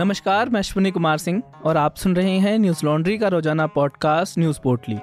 नमस्कार मैं अश्विनी कुमार सिंह और आप सुन रहे हैं न्यूज़ लॉन्ड्री का रोज़ाना पॉडकास्ट न्यूज़ पोर्टली।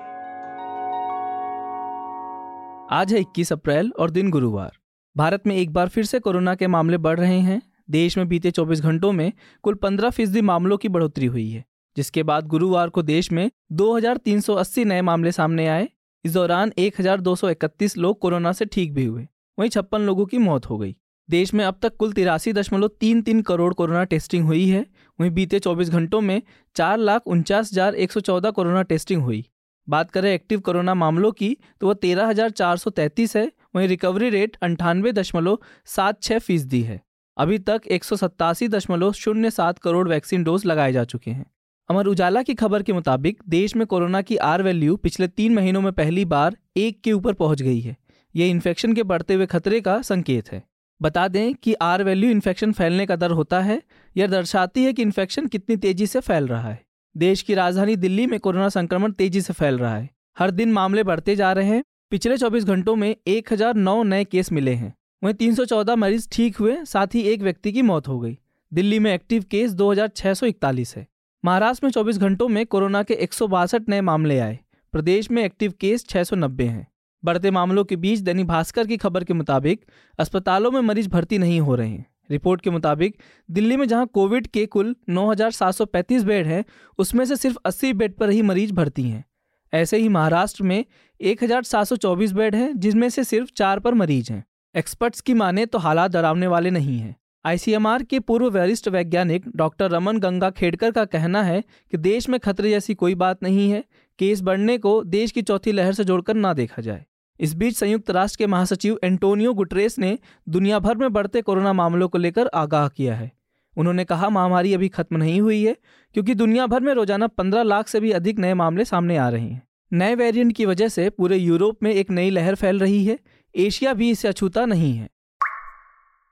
आज है 21 अप्रैल और दिन गुरुवार। भारत में एक बार फिर से कोरोना के मामले बढ़ रहे हैं। देश में बीते 24 घंटों में कुल 15 फ़ीसदी मामलों की बढ़ोतरी हुई है जिसके बाद गुरुवार को देश में 2,380 नए मामले सामने आए। इस दौरान 1,231 लोग कोरोना से ठीक भी हुए। वहीं छप्पन लोगों की मौत हो गई। देश में अब तक कुल तिरासी दशमलव तीन तीन करोड़ कोरोना टेस्टिंग हुई है। वहीं बीते 24 घंटों में चार लाख उनचास हज़ार एक सौ चौदह कोरोना टेस्टिंग हुई। बात करें एक्टिव कोरोना मामलों की तो वह तेरह हज़ार चार सौ तैंतीस है। वहीं रिकवरी रेट अंठानवे दशमलव सात छः फ़ीसदी है। अभी तक एक सौ सत्तासी दशमलव शून्य सात करोड़ वैक्सीन डोज लगाए जा चुके हैं। अमर उजाला की खबर के मुताबिक, देश में कोरोना की आर वैल्यू पिछले तीन महीनों में पहली बार एक के ऊपर पहुँच गई है। ये इन्फेक्शन के बढ़ते हुए खतरे का संकेत है। बता दें कि आर वैल्यू इन्फेक्शन फैलने का दर होता है, यह दर्शाती है कि इन्फेक्शन कितनी तेज़ी से फैल रहा है। देश की राजधानी दिल्ली में कोरोना संक्रमण तेज़ी से फैल रहा है। हर दिन मामले बढ़ते जा रहे हैं। पिछले 24 घंटों में 1009 नए केस मिले हैं। वहीं 314 मरीज़ ठीक हुए, साथ ही एक व्यक्ति की मौत हो गई। दिल्ली में एक्टिव केस दो हज़ार छः सौ इकतालीस है। महाराष्ट्र में 24 घंटों में कोरोना के एक सौ बासठ नए मामले आए। प्रदेश में एक्टिव केस 690 हैं। बढ़ते मामलों के बीच दैनिक भास्कर की खबर के मुताबिक अस्पतालों में मरीज़ भर्ती नहीं हो रहे हैं। रिपोर्ट के मुताबिक दिल्ली में जहाँ कोविड के कुल 9,735 बेड हैं उसमें से सिर्फ़ 80 बेड पर ही मरीज़ भर्ती हैं। ऐसे ही महाराष्ट्र में 1,724 बेड हैं जिसमें से सिर्फ़ चार पर मरीज़ हैं। एक्सपर्ट्स की माने तो हालात डरावने वाले नहीं हैं। आईसीएमआर के पूर्व वरिष्ठ वैज्ञानिक डॉक्टर रमन गंगा खेड़कर का कहना है कि देश में खतरे जैसी कोई बात नहीं है केस बढ़ने को देश की चौथी लहर से जोड़कर ना देखा जाए। इस बीच संयुक्त राष्ट्र के महासचिव एंटोनियो गुटरेस ने दुनिया भर में बढ़ते कोरोना मामलों को लेकर आगाह किया है। उन्होंने कहा, महामारी अभी खत्म नहीं हुई है, क्योंकि दुनिया भर में रोज़ाना पंद्रह लाख से भी अधिक नए मामले सामने आ रहे हैं। नए वेरिएंट की वजह से पूरे यूरोप में एक नई लहर फैल रही है, एशिया भी इससे अछूता नहीं है।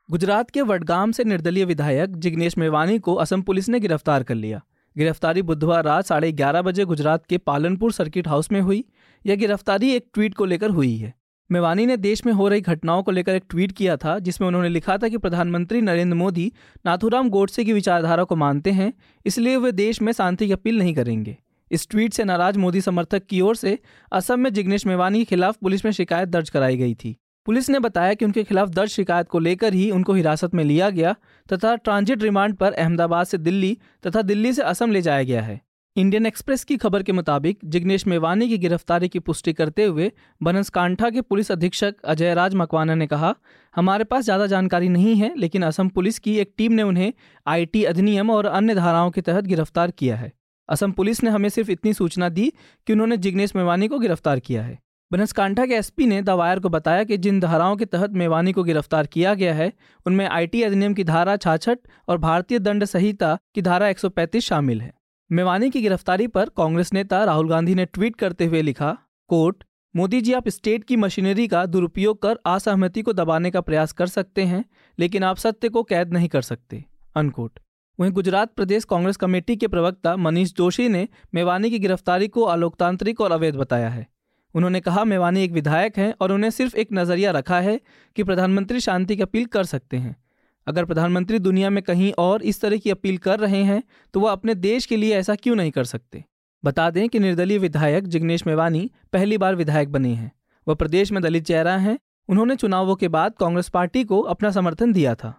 गुजरात के वडगाम से निर्दलीय विधायक जिग्नेश मेवानी को असम पुलिस ने गिरफ़्तार कर लिया। गिरफ्तारी बुधवार रात साढ़े ग्यारह बजे गुजरात के पालनपुर सर्किट हाउस में हुई। यह गिरफ्तारी एक ट्वीट को लेकर हुई है। मेवानी ने देश में हो रही घटनाओं को लेकर एक ट्वीट किया था, जिसमें उन्होंने लिखा था कि प्रधानमंत्री नरेंद्र मोदी नाथुराम गोडसे की विचारधारा को मानते हैं, इसलिए वे देश में शांति की अपील नहीं करेंगे। इस ट्वीट से नाराज़ मोदी समर्थक की ओर से असम में जिग्नेश मेवानी के खिलाफ पुलिस में शिकायत दर्ज कराई गई थी। पुलिस ने बताया कि उनके खिलाफ दर्ज शिकायत को लेकर ही उनको हिरासत में लिया गया तथा ट्रांजिट रिमांड पर अहमदाबाद से दिल्ली तथा दिल्ली से असम ले जाया गया है। इंडियन एक्सप्रेस की खबर के मुताबिक जिग्नेश मेवानी की गिरफ्तारी की पुष्टि करते हुए बनसकांठा के पुलिस अधीक्षक अजय राज मकवाना ने कहा, हमारे पास ज़्यादा जानकारी नहीं है, लेकिन असम पुलिस की एक टीम ने उन्हें आईटी अधिनियम और अन्य धाराओं के तहत गिरफ़्तार किया है। असम पुलिस ने हमें सिर्फ़ इतनी सूचना दी कि उन्होंने जिग्नेश मेवानी को गिरफ़्तार किया है। बनसकांठा के एसपी ने दवायर को बताया कि जिन धाराओं के तहत मेवानी को गिरफ़्तार किया गया है, उनमें आईटी अधिनियम की धारा छाछठ और भारतीय दंड संहिता की धारा 135 शामिल है। मेवानी की गिरफ्तारी पर कांग्रेस नेता राहुल गांधी ने ट्वीट करते हुए लिखा, कोर्ट, मोदी जी, आप स्टेट की मशीनरी का दुरुपयोग कर असहमति को दबाने का प्रयास कर सकते हैं, लेकिन आप सत्य को कैद नहीं कर सकते अनकोट वहीं गुजरात प्रदेश कांग्रेस कमेटी के प्रवक्ता मनीष जोशी ने मेवानी की गिरफ्तारी को अलोकतांत्रिक और अवैध बताया है। उन्होंने कहा, मेवानी एक विधायक हैं और उन्हें सिर्फ़ एक नज़रिया रखा है कि प्रधानमंत्री शांति की अपील कर सकते हैं। अगर प्रधानमंत्री दुनिया में कहीं और इस तरह की अपील कर रहे हैं तो वह अपने देश के लिए ऐसा क्यों नहीं कर सकते? बता दें कि निर्दलीय विधायक जिग्नेश मेवानी पहली बार विधायक बने हैं। वह प्रदेश में दलित चेहरा हैं। उन्होंने चुनावों के बाद कांग्रेस पार्टी को अपना समर्थन दिया था।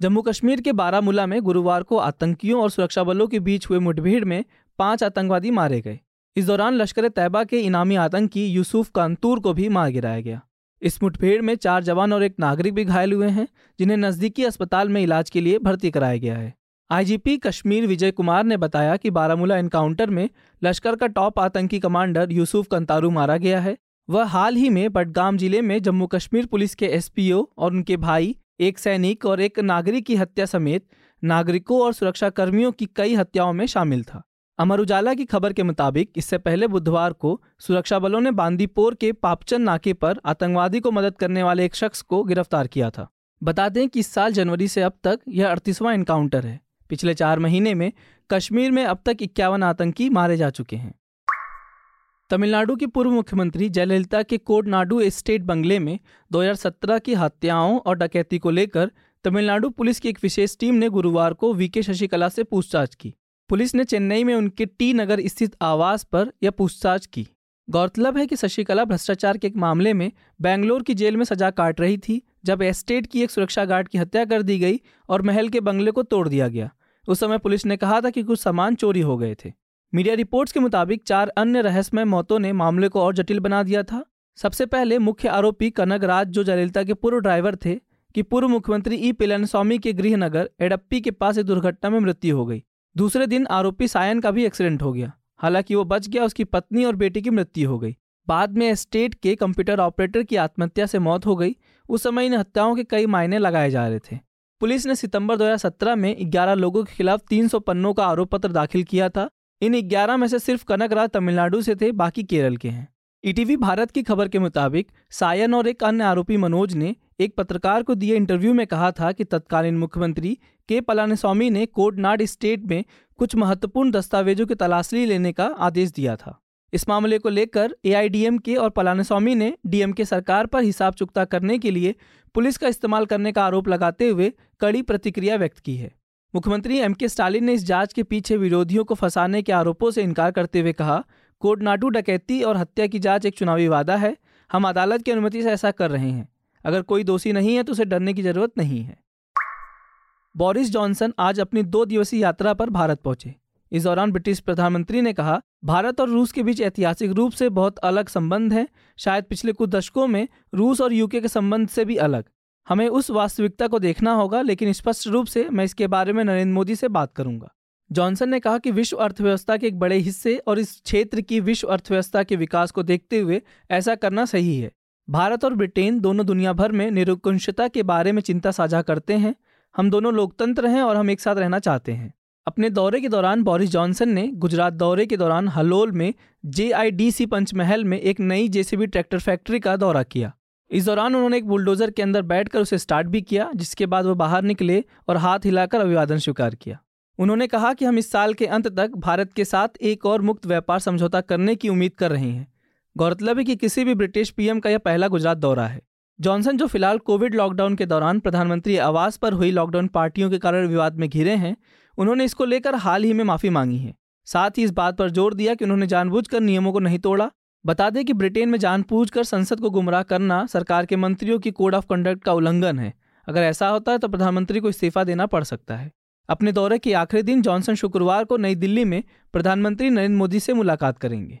जम्मू कश्मीर के बारामूला में गुरुवार को आतंकियों और सुरक्षा बलों के बीच हुए मुठभेड़ में पाँच आतंकवादी मारे गए। इस दौरान लश्कर तैयबा के इनामी आतंकी यूसुफ कांतूर को भी मार गिराया गया। इस मुठभेड़ में चार जवान और एक नागरिक भी घायल हुए हैं, जिन्हें नजदीकी अस्पताल में इलाज के लिए भर्ती कराया गया है। आईजीपी कश्मीर विजय कुमार ने बताया कि बारामूला एनकाउंटर में लश्कर का टॉप आतंकी कमांडर यूसुफ कंतारू मारा गया है। वह हाल ही में बडगाम ज़िले में जम्मू कश्मीर पुलिस के एसपीओ और उनके भाई, एक सैनिक और एक नागरिक की हत्या समेत नागरिकों और सुरक्षाकर्मियों की कई हत्याओं में शामिल था। अमर उजाला की खबर के मुताबिक, इससे पहले बुधवार को सुरक्षा बलों ने बांदीपोर के पापचन नाके पर आतंकवादी को मदद करने वाले एक शख्स को गिरफ़्तार किया था। बता दें कि इस साल जनवरी से अब तक यह अड़तीसवां इनकाउंटर है। पिछले चार महीने में कश्मीर में अब तक इक्यावन आतंकी मारे जा चुके हैं। तमिलनाडु की पूर्व मुख्यमंत्री जयललिता के कोडनाडु एस्टेट बंगले में 2017 की हत्याओं और डकैती को लेकर तमिलनाडु पुलिस की एक विशेष टीम ने गुरुवार को वीके शशिकला से पूछताछ की। पुलिस ने चेन्नई में उनके टी नगर स्थित आवास पर यह पूछताछ की। गौरतलब है कि शशिकला भ्रष्टाचार के एक मामले में बेंगलोर की जेल में सजा काट रही थी, जब एस्टेट की एक सुरक्षा गार्ड की हत्या कर दी गई और महल के बंगले को तोड़ दिया गया। उस समय पुलिस ने कहा था कि कुछ सामान चोरी हो गए थे। मीडिया रिपोर्ट्स के मुताबिक चार अन्य रहस्यमय मौतों ने मामले को और जटिल बना दिया था। सबसे पहले मुख्य आरोपी कनक राज, जो जयललिता के पूर्व ड्राइवर थे, कि पूर्व मुख्यमंत्री ई. पिलनस्वामी के गृहनगर एडप्पी के पास एक दुर्घटना में मृत्यु हो गई। दूसरे दिन आरोपी सायन का भी एक्सीडेंट हो गया। हालाँकि वो बच गया, उसकी पत्नी और बेटी की मृत्यु हो गई। बाद में स्टेट के कंप्यूटर ऑपरेटर की आत्महत्या से मौत हो गई। उस समय इन हत्याओं के कई मायने लगाए जा रहे थे। पुलिस ने सितंबर 2017 में 11 लोगों के खिलाफ 300 पन्नों का आरोप पत्र दाखिल किया था। इन 11 में से सिर्फ़ कनक कनकराज तमिलनाडु से थे, बाकी केरल के हैं। ईटीवी भारत की खबर के मुताबिक, सायन और एक अन्य आरोपी मनोज ने एक पत्रकार को दिए इंटरव्यू में कहा था कि तत्कालीन मुख्यमंत्री के पलानीस्वामी ने कोडनाड स्टेट में कुछ महत्वपूर्ण दस्तावेजों की तलाशी लेने का आदेश दिया था। इस मामले को लेकर एआईडीएमके और पलानीस्वामी ने डीएमके सरकार पर हिसाब चुकता करने के लिए पुलिस का इस्तेमाल करने का आरोप लगाते हुए कड़ी प्रतिक्रिया व्यक्त की है। मुख्यमंत्री एम के स्टालिन ने इस जाँच के पीछे विरोधियों को फंसाने के आरोपों से इनकार करते हुए कहा कोडनाटू डकैती और हत्या की जाँच एक चुनावी वादा है, हम अदालत की अनुमति से ऐसा कर रहे हैं। अगर कोई दोषी नहीं है तो उसे डरने की ज़रूरत नहीं है। बोरिस जॉनसन आज अपनी दो दिवसीय यात्रा पर भारत पहुँचे। इस दौरान ब्रिटिश प्रधानमंत्री ने कहा, भारत और रूस के बीच ऐतिहासिक रूप से बहुत अलग संबंध है। शायद पिछले कुछ दशकों में रूस और यूके के संबंध से भी अलग। हमें उस वास्तविकता को देखना होगा, लेकिन स्पष्ट रूप से मैं इसके बारे में नरेंद्र मोदी से बात करूँगा। जॉनसन ने कहा कि विश्व अर्थव्यवस्था के एक बड़े हिस्से और इस क्षेत्र की विश्व अर्थव्यवस्था के विकास को देखते हुए ऐसा करना सही है। भारत और ब्रिटेन दोनों दुनिया भर में निरंकुशता के बारे में चिंता साझा करते हैं। हम दोनों लोकतंत्र हैं और हम एक साथ रहना चाहते हैं। अपने दौरे के दौरान बोरिस जॉनसन ने गुजरात दौरे के दौरान हलोल में जे पंचमहल में एक नई जेसीबी ट्रैक्टर फैक्ट्री का दौरा किया। इस दौरान उन्होंने एक बुलडोजर के अंदर बैठकर उसे स्टार्ट भी किया, जिसके बाद वो बाहर निकले और हाथ हिलाकर अभिवादन स्वीकार किया। उन्होंने कहा कि हम इस साल के अंत तक भारत के साथ एक और मुक्त व्यापार समझौता करने की उम्मीद कर रहे हैं। गौरतलब है कि किसी भी ब्रिटिश पीएम का यह पहला गुजरात दौरा है। जॉनसन, जो फ़िलहाल कोविड लॉकडाउन के दौरान प्रधानमंत्री आवास पर हुई लॉकडाउन पार्टियों के कारण विवाद में घिरे हैं, उन्होंने इसको लेकर हाल ही में माफ़ी मांगी है। साथ ही इस बात पर ज़ोर दिया कि उन्होंने जानबूझकर नियमों को नहीं तोड़ा। बता दें कि ब्रिटेन में जानबूझकर संसद को गुमराह करना सरकार के मंत्रियों की कोड ऑफ़ कंडक्ट का उल्लंघन है। अगर ऐसा होता है तो प्रधानमंत्री को इस्तीफा देना पड़ सकता है। अपने दौरे के आखिरी दिन जॉनसन शुक्रवार को नई दिल्ली में प्रधानमंत्री नरेंद्र मोदी से मुलाकात करेंगे।